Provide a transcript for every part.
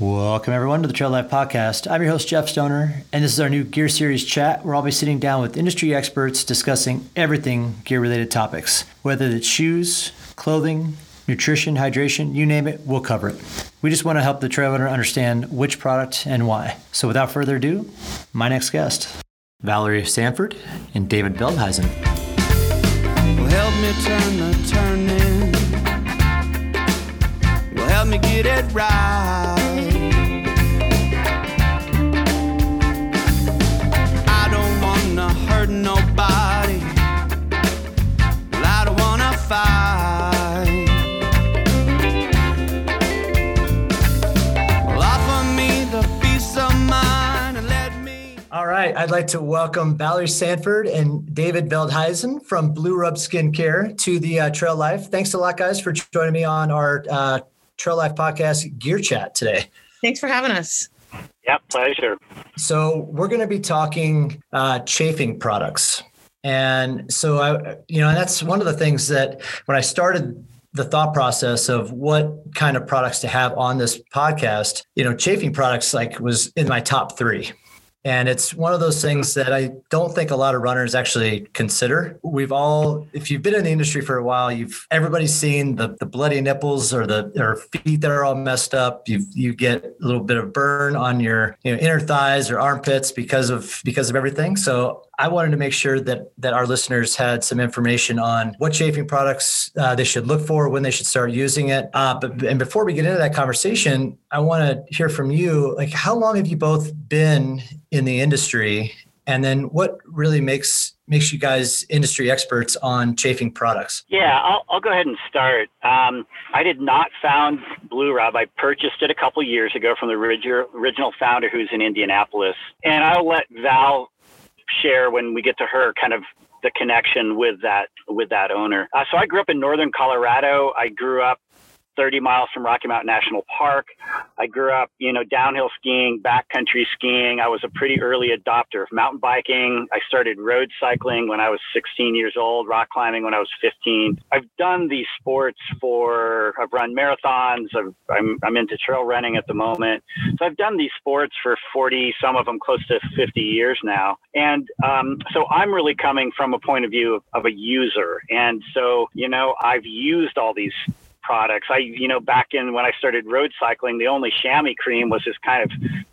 Welcome, everyone, to the Trail Life Podcast. I'm your host, Jeff Stoner, and this is our new Gear Series chat where I'll be sitting down with industry experts discussing everything gear related topics. Whether it's shoes, clothing, nutrition, hydration, you name it, we'll cover it. We just want to help the trail runner understand which product and why. So without further ado, my next guest, Valerie Sanford and David Veldhuizen. Well, I'd like to welcome Valerie Sanford and David Veldhuizen from Blue Rub Skincare to the uh, Trail Life. Thanks a lot, guys, for joining me on our uh, Trail Life podcast gear chat today. Thanks for having us. Yeah, pleasure. So we're going to be talking uh, chafing products, and so I, you know, and that's one of the things that when I started the thought process of what kind of products to have on this podcast, you know, chafing products like was in my top three. And it's one of those things that I don't think a lot of runners actually consider. We've all, if you've been in the industry for a while, you've everybody's seen the, the bloody nipples or the or feet that are all messed up. You you get a little bit of burn on your you know, inner thighs or armpits because of because of everything. So I wanted to make sure that that our listeners had some information on what chafing products uh, they should look for, when they should start using it. Uh, but and before we get into that conversation, I want to hear from you. Like, how long have you both been in the industry, and then what really makes makes you guys industry experts on chafing products? Yeah, I'll, I'll go ahead and start. Um, I did not found Blue Rub. I purchased it a couple years ago from the origi- original founder who's in Indianapolis. And I'll let Val share when we get to her kind of the connection with that with that owner. Uh, so I grew up in northern Colorado. I grew up 30 miles from Rocky Mountain National Park. I grew up, you know, downhill skiing, backcountry skiing. I was a pretty early adopter of mountain biking. I started road cycling when I was 16 years old, rock climbing when I was 15. I've done these sports for, I've run marathons. I've, I'm, I'm into trail running at the moment. So I've done these sports for 40, some of them close to 50 years now. And um, so I'm really coming from a point of view of, of a user. And so, you know, I've used all these products. I, you know, back in when I started road cycling, the only chamois cream was this kind of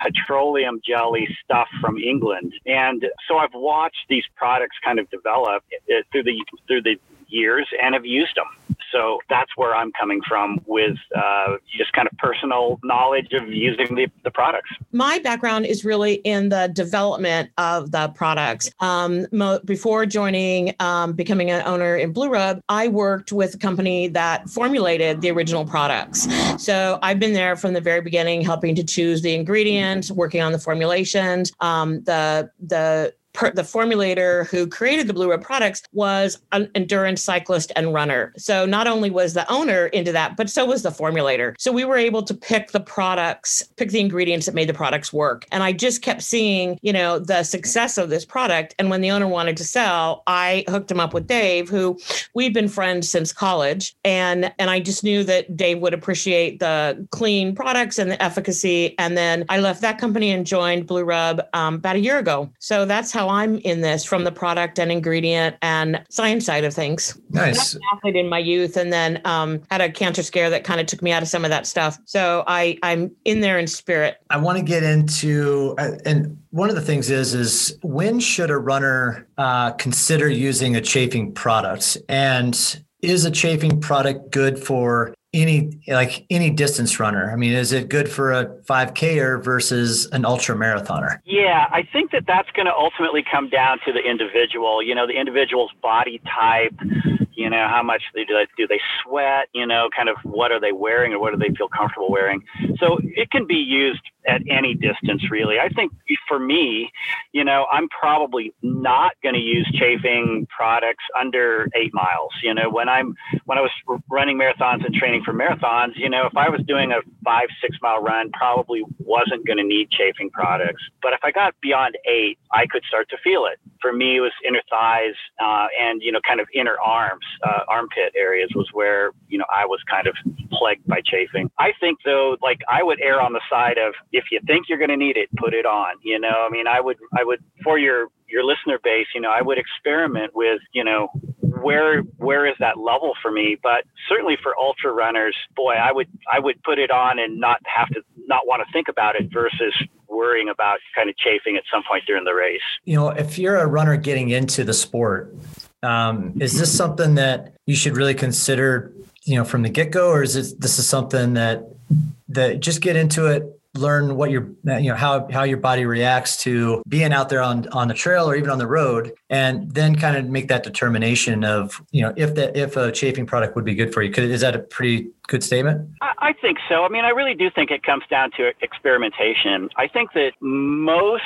petroleum jelly stuff from England. And so I've watched these products kind of develop uh, through the through the years and have used them. So that's where I'm coming from with uh, just kind of personal knowledge of using the, the products. My background is really in the development of the products. Um, mo- before joining, um, becoming an owner in Blue Rub, I worked with a company that formulated the original products. So I've been there from the very beginning, helping to choose the ingredients, working on the formulations, um, the the per, the formulator who created the Blue Rub products was an endurance cyclist and runner. So not only was the owner into that, but so was the formulator. So we were able to pick the products, pick the ingredients that made the products work. And I just kept seeing, you know, the success of this product. And when the owner wanted to sell, I hooked him up with Dave, who we've been friends since college. And and I just knew that Dave would appreciate the clean products and the efficacy. And then I left that company and joined Blue Rub um, about a year ago. So that's how I'm in this from the product and ingredient and science side of things. Nice. An athlete in my youth and then um, had a cancer scare that kind of took me out of some of that stuff. So I, I'm in there in spirit. I want to get into uh, and one of the things is is when should a runner uh, consider using a chafing product and is a chafing product good for any like any distance runner i mean is it good for a 5k or versus an ultra marathoner Yeah, I think that that's going to ultimately come down to the individual. You know, the individual's body type. You know, how much do they, do they sweat? You know, kind of what are they wearing or what do they feel comfortable wearing? So it can be used at any distance, really. I think for me, you know, I'm probably not going to use chafing products under eight miles. You know, when I'm when I was running marathons and training for marathons, you know, if I was doing a five six mile run, probably wasn't going to need chafing products. But if I got beyond eight, I could start to feel it. For me, it was inner thighs uh, and you know, kind of inner arms, uh, armpit areas was where you know I was kind of plagued by chafing. I think though, like I would err on the side of if you think you're going to need it, put it on. You know, I mean, I would, I would for your your listener base, you know, I would experiment with, you know, where where is that level for me? But certainly for ultra runners, boy, I would I would put it on and not have to not want to think about it versus worrying about kind of chafing at some point during the race. You know, if you're a runner getting into the sport, um, is this something that you should really consider, you know, from the get go, or is it this is something that that just get into it learn what your you know how how your body reacts to being out there on on the trail or even on the road and then kind of make that determination of you know if that if a chafing product would be good for you Could, is that a pretty good statement I, think so i mean i really do think it comes down to experimentation i think that most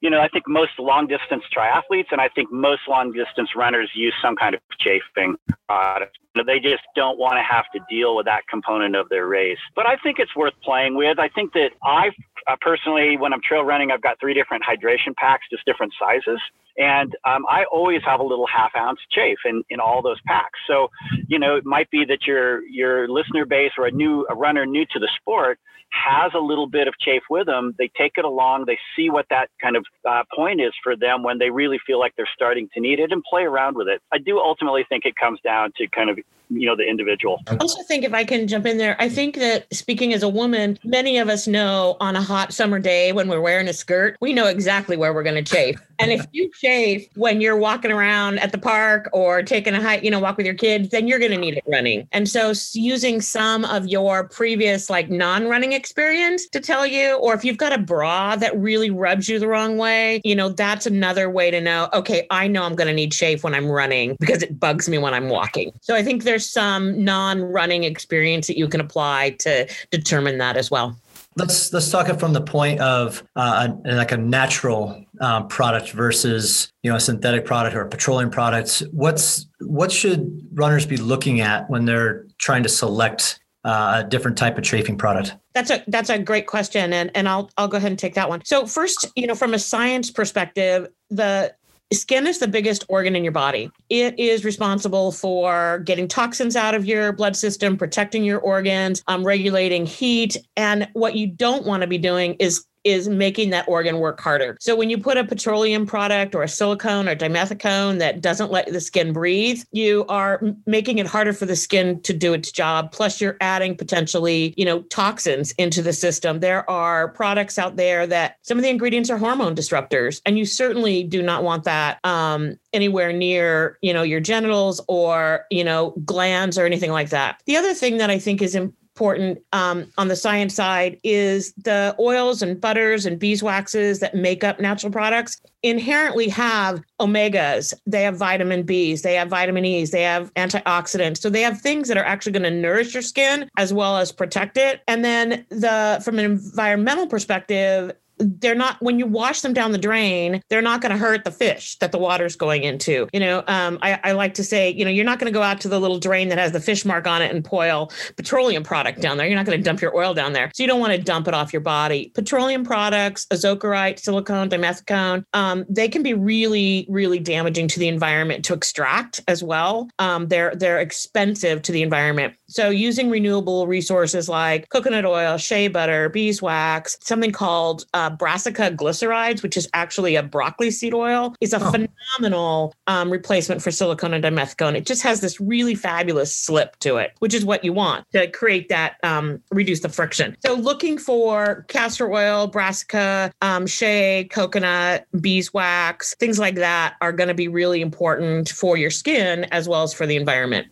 you know i think most long distance triathletes and i think most long distance runners use some kind of chafing product they just don't want to have to deal with that component of their race. But I think it's worth playing with. I think that I uh, personally, when I'm trail running, I've got three different hydration packs, just different sizes. And um, I always have a little half ounce chafe in, in all those packs. So, you know, it might be that your your listener base or a new a runner new to the sport has a little bit of chafe with them. They take it along. They see what that kind of uh, point is for them when they really feel like they're starting to need it and play around with it. I do ultimately think it comes down to kind of you know the individual. I also think if I can jump in there, I think that speaking as a woman, many of us know on a hot summer day when we're wearing a skirt, we know exactly where we're going to chafe. And if you chafe when you're walking around at the park or taking a hike, you know, walk with your kids, then you're going to need it running. And so using some of your previous like non-running experience to tell you, or if you've got a bra that really rubs you the wrong way, you know, that's another way to know, okay, I know I'm going to need chafe when I'm running because it bugs me when I'm walking. So I think there's some non-running experience that you can apply to determine that as well. Let's let's talk it from the point of uh, a, like a natural um, product versus you know a synthetic product or a petroleum product. What's what should runners be looking at when they're trying to select uh, a different type of chafing product? That's a that's a great question, and and I'll I'll go ahead and take that one. So first, you know, from a science perspective, the skin is the biggest organ in your body. It is responsible for getting toxins out of your blood system, protecting your organs, um, regulating heat. And what you don't want to be doing is is making that organ work harder. So when you put a petroleum product or a silicone or dimethicone that doesn't let the skin breathe, you are making it harder for the skin to do its job. Plus you're adding potentially, you know, toxins into the system. There are products out there that some of the ingredients are hormone disruptors and you certainly do not want that um, anywhere near, you know, your genitals or, you know, glands or anything like that. The other thing that I think is important important um, on the science side is the oils and butters and beeswaxes that make up natural products inherently have omegas. They have vitamin b's they have vitamin e's they have antioxidants. So they have things that are actually going to nourish your skin as well as protect it. And then the from an environmental perspective they're not when you wash them down the drain they're not going to hurt the fish that the water's going into you know? Um, I, I, like to say you know you're not going to go out to the little drain that has the fish mark on it and boil petroleum product down there. You're not going to dump your oil down there. So you don't want to dump it off your body. Petroleum products ozokerite silicone dimethicone um, they can be really really damaging to the environment to extract as well. Um, they're they're expensive to the environment so using renewable resources like coconut oil shea butter beeswax something called uh, brassica glycerides, which is actually a broccoli seed oil, is a oh. phenomenal um, replacement for silicone and dimethicone. It just has this really fabulous slip to it, which is what you want to create that, um, reduce the friction. So looking for castor oil, brassica, um, shea, coconut, beeswax, things like that are going to be really important for your skin as well as for the environment.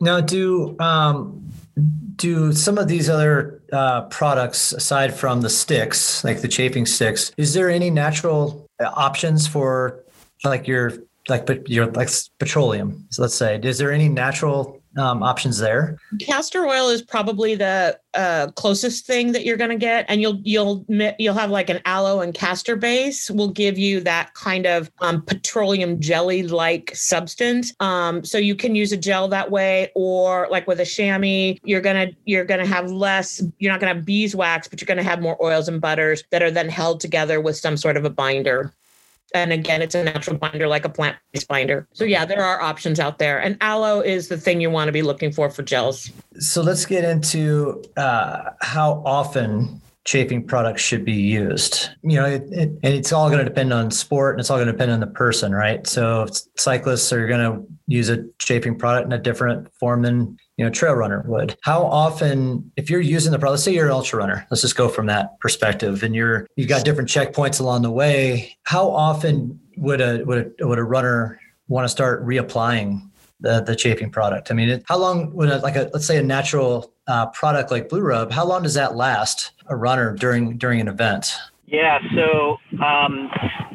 Now, do um, do some of these other uh, products, aside from the sticks, like the chafing sticks, is there any natural uh, options for like your like but your like petroleum? So let's say, is there any natural um, options there. Castor oil is probably the uh, closest thing that you're going to get, and you'll you'll you'll have like an aloe and castor base will give you that kind of um, petroleum jelly like substance. Um, so you can use a gel that way, or like with a chamois, you're gonna you're gonna have less. You're not gonna have beeswax, but you're gonna have more oils and butters that are then held together with some sort of a binder. And again, it's a natural binder like a plant based binder. So, yeah, there are options out there. And aloe is the thing you want to be looking for for gels. So, let's get into uh, how often chafing products should be used. You know, it, it, and it's all going to depend on sport and it's all going to depend on the person, right? So cyclists are going to use a chafing product in a different form than you know trail runner would. How often, if you're using the product, let's say you're an ultra runner, let's just go from that perspective, and you're you've got different checkpoints along the way. How often would a would a, would a runner want to start reapplying the the chafing product? I mean, how long would a, like a let's say a natural uh, product like Blue Rub, how long does that last a runner during during an event? Yeah, so um,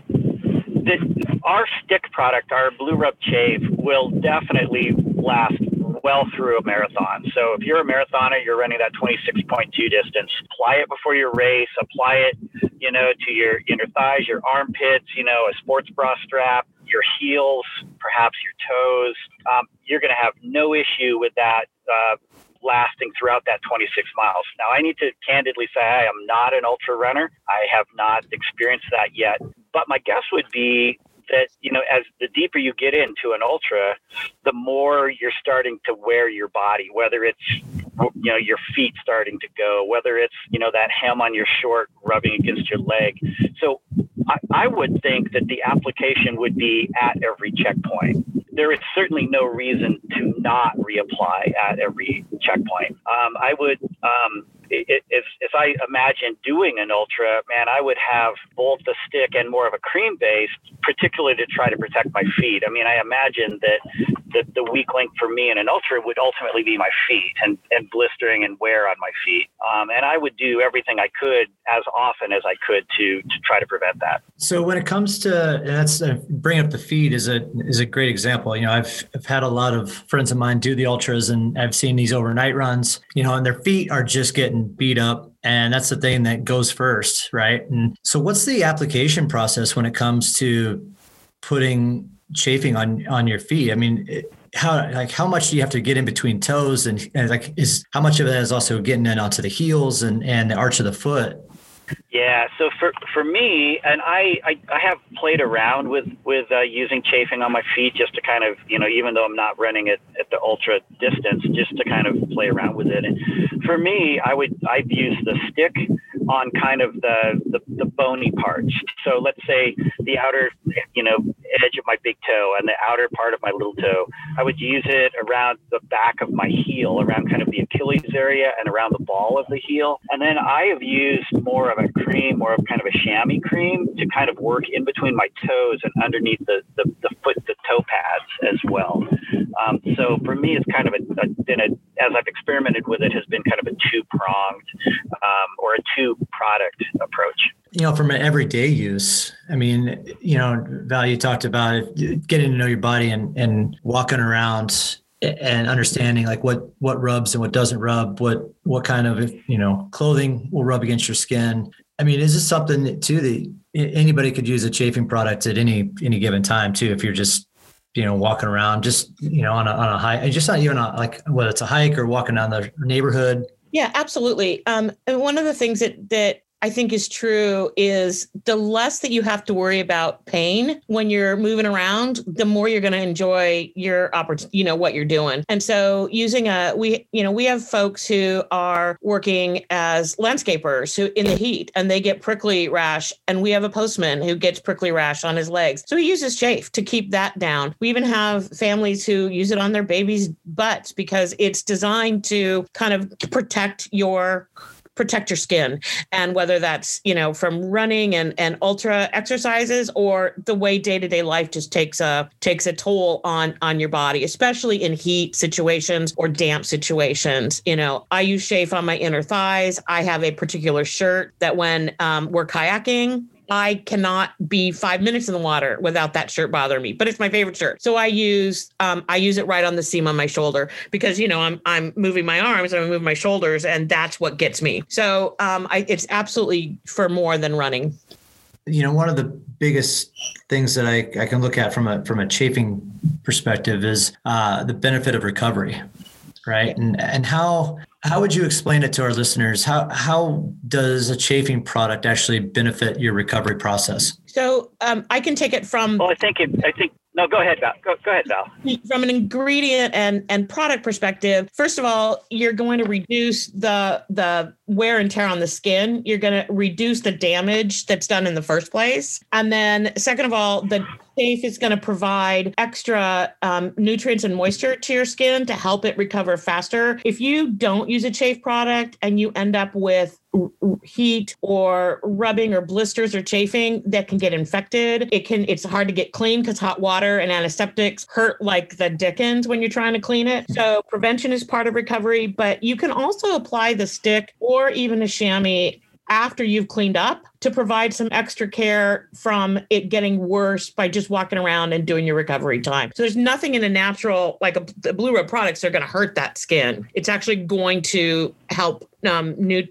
the, our stick product, our Blue Rub Chafe, will definitely last well through a marathon. So if you're a marathoner, you're running that 26.2 distance, apply it before your race, apply it, you know, to your inner thighs, your armpits, you know, a sports bra strap, your heels, perhaps your toes. Um, you're going to have no issue with that uh, lasting throughout that 26 miles. Now, I need to candidly say I am not an ultra runner. I have not experienced that yet. But my guess would be that you know as the deeper you get into an ultra the more you're starting to wear your body whether it's you know your feet starting to go whether it's you know that hem on your short rubbing against your leg so I, I would think that the application would be at every checkpoint there is certainly no reason to not reapply at every checkpoint. Um, I would, um, if, if I imagine doing an ultra, man, I would have both the stick and more of a cream base, particularly to try to protect my feet. I mean, I imagine that the, the weak link for me in an ultra would ultimately be my feet and, and blistering and wear on my feet. Um, and I would do everything I could as often as I could to to try to prevent that. So when it comes to that's uh, bring up the feet is a is a great example. You know, I've I've had a lot of friends of mine do the ultras and I've seen these overnight runs. You know, and their feet are just getting beat up and that's the thing that goes first right? And so what's the application process when it comes to putting chafing on on your feet? I mean how like how much do you have to get in between toes and, and like is how much of that is also getting in onto the heels and and the arch of the foot yeah, so for for me, and I, I, I have played around with with uh, using chafing on my feet just to kind of you know even though I'm not running it at the ultra distance, just to kind of play around with it. And for me, I would I'd use the stick on kind of the, the the bony parts. So let's say the outer you know edge of my big toe and the outer part of my little toe. I would use it around the back of my heel, around kind of the Achilles area and around the ball of the heel. And then I have used more of a cream, more of kind of a chamois cream to kind of work in between my toes and underneath the, the, the foot, the toe pads as well. Um, so for me, it's kind of a, a, been a, as I've experimented with it, has been kind of a two pronged um, or a two product approach you know, from an everyday use, I mean, you know, Val, you talked about getting to know your body and, and walking around and understanding like what what rubs and what doesn't rub, what what kind of you know clothing will rub against your skin. I mean, is this something that too that anybody could use a chafing product at any any given time too? If you're just you know walking around, just you know on a on a hike, just not even a, like whether it's a hike or walking down the neighborhood. Yeah, absolutely. Um, and one of the things that that I think is true is the less that you have to worry about pain when you're moving around, the more you're going to enjoy your opportunity, you know, what you're doing. And so using a, we, you know, we have folks who are working as landscapers who in the heat and they get prickly rash. And we have a postman who gets prickly rash on his legs. So he uses chafe to keep that down. We even have families who use it on their babies' butts because it's designed to kind of protect your protect your skin. And whether that's you know from running and and ultra exercises or the way day-to-day life just takes a takes a toll on on your body especially in heat situations or damp situations. You know i use chafe on my inner thighs. I have a particular shirt that when um, we're kayaking I cannot be five minutes in the water without that shirt bothering me. But it's my favorite shirt, so I use um, I use it right on the seam on my shoulder because you know I'm I'm moving my arms, I'm moving my shoulders, and that's what gets me. So um, I, it's absolutely for more than running. You know, one of the biggest things that I, I can look at from a from a chafing perspective is uh, the benefit of recovery, right? And and how How would you explain it to our listeners? How how does a chafing product actually benefit your recovery process? So um, I can take it from. Well, I think it, I think no, go ahead, Val. Go, go ahead, Val. From an ingredient and and product perspective, first of all, you're going to reduce the the wear and tear on the skin. You're going to reduce the damage that's done in the first place, and then second of all, the chafe is going to provide extra um, nutrients and moisture to your skin to help it recover faster. If you don't use a chafe product and you end up with heat or rubbing or blisters or chafing that can get infected. It can it's hard to get clean because hot water and antiseptics hurt like the dickens when you're trying to clean it. So prevention is part of recovery, but you can also apply the stick or even a chamois after you've cleaned up to provide some extra care from it getting worse by just walking around and doing your recovery time. So there's nothing in a natural, like a, the Blue Rub products are going to hurt that skin. It's actually going to help um, new,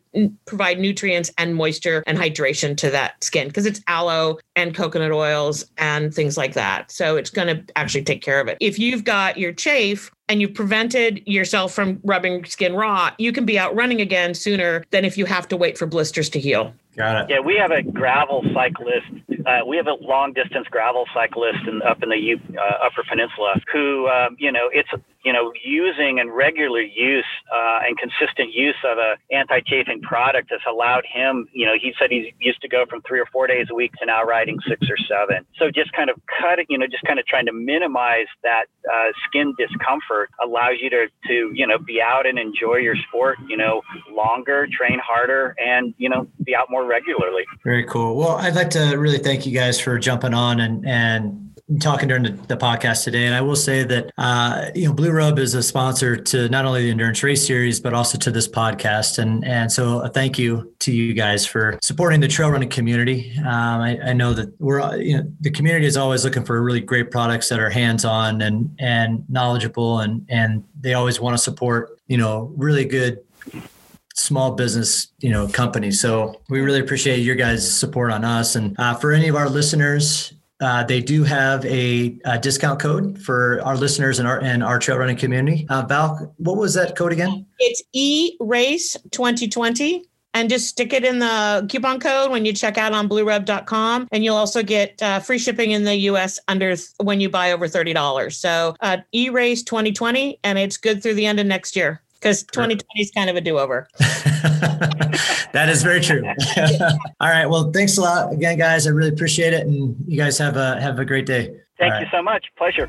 provide nutrients and moisture and hydration to that skin because it's aloe and coconut oils and things like that. So it's going to actually take care of it. If you've got your chafe and you've prevented yourself from rubbing skin raw, you can be out running again sooner than if you have to wait for blisters to heal. Got it. Yeah, we have a gravel cyclist. Uh, we have a long distance gravel cyclist in, up in the U, uh, Upper Peninsula who, um, you know, it's you know, using and regular use uh, and consistent use of a anti-chafing product has allowed him, you know, he said he used to go from three or four days a week to now riding six or seven. So just kind of cut it, you know, just kind of trying to minimize that uh, skin discomfort allows you to, to, you know, be out and enjoy your sport, you know, longer, train harder, and, you know, be out more regularly. Very cool. Well, I'd like to really thank you guys for jumping on and, and talking during the, the, podcast today. And I will say that, uh, you know, Blue Rub is a sponsor to not only the Endurance Race Series, but also to this podcast. And, and so a thank you to you guys for supporting the trail running community. Um, I, I, know that we're, you know, the community is always looking for really great products that are hands-on and, and knowledgeable. And, and they always want to support, you know, really good small business you know companies so we really appreciate your guys support on us and uh, for any of our listeners uh, they do have a, a, discount code for our listeners and our and our trail running community. Uh, Val, what was that code again? It's E Race 2020 and just stick it in the coupon code when you check out on bluerub.com and you'll also get uh, free shipping in the us under th- when you buy over $30 so uh, e-race 2020 and it's good through the end of next year because 2020 is kind of a do-over. that is very true. All right. Well, thanks a lot again, guys. I really appreciate it, and you guys have a have a great day. Thank All you right. so much. Pleasure.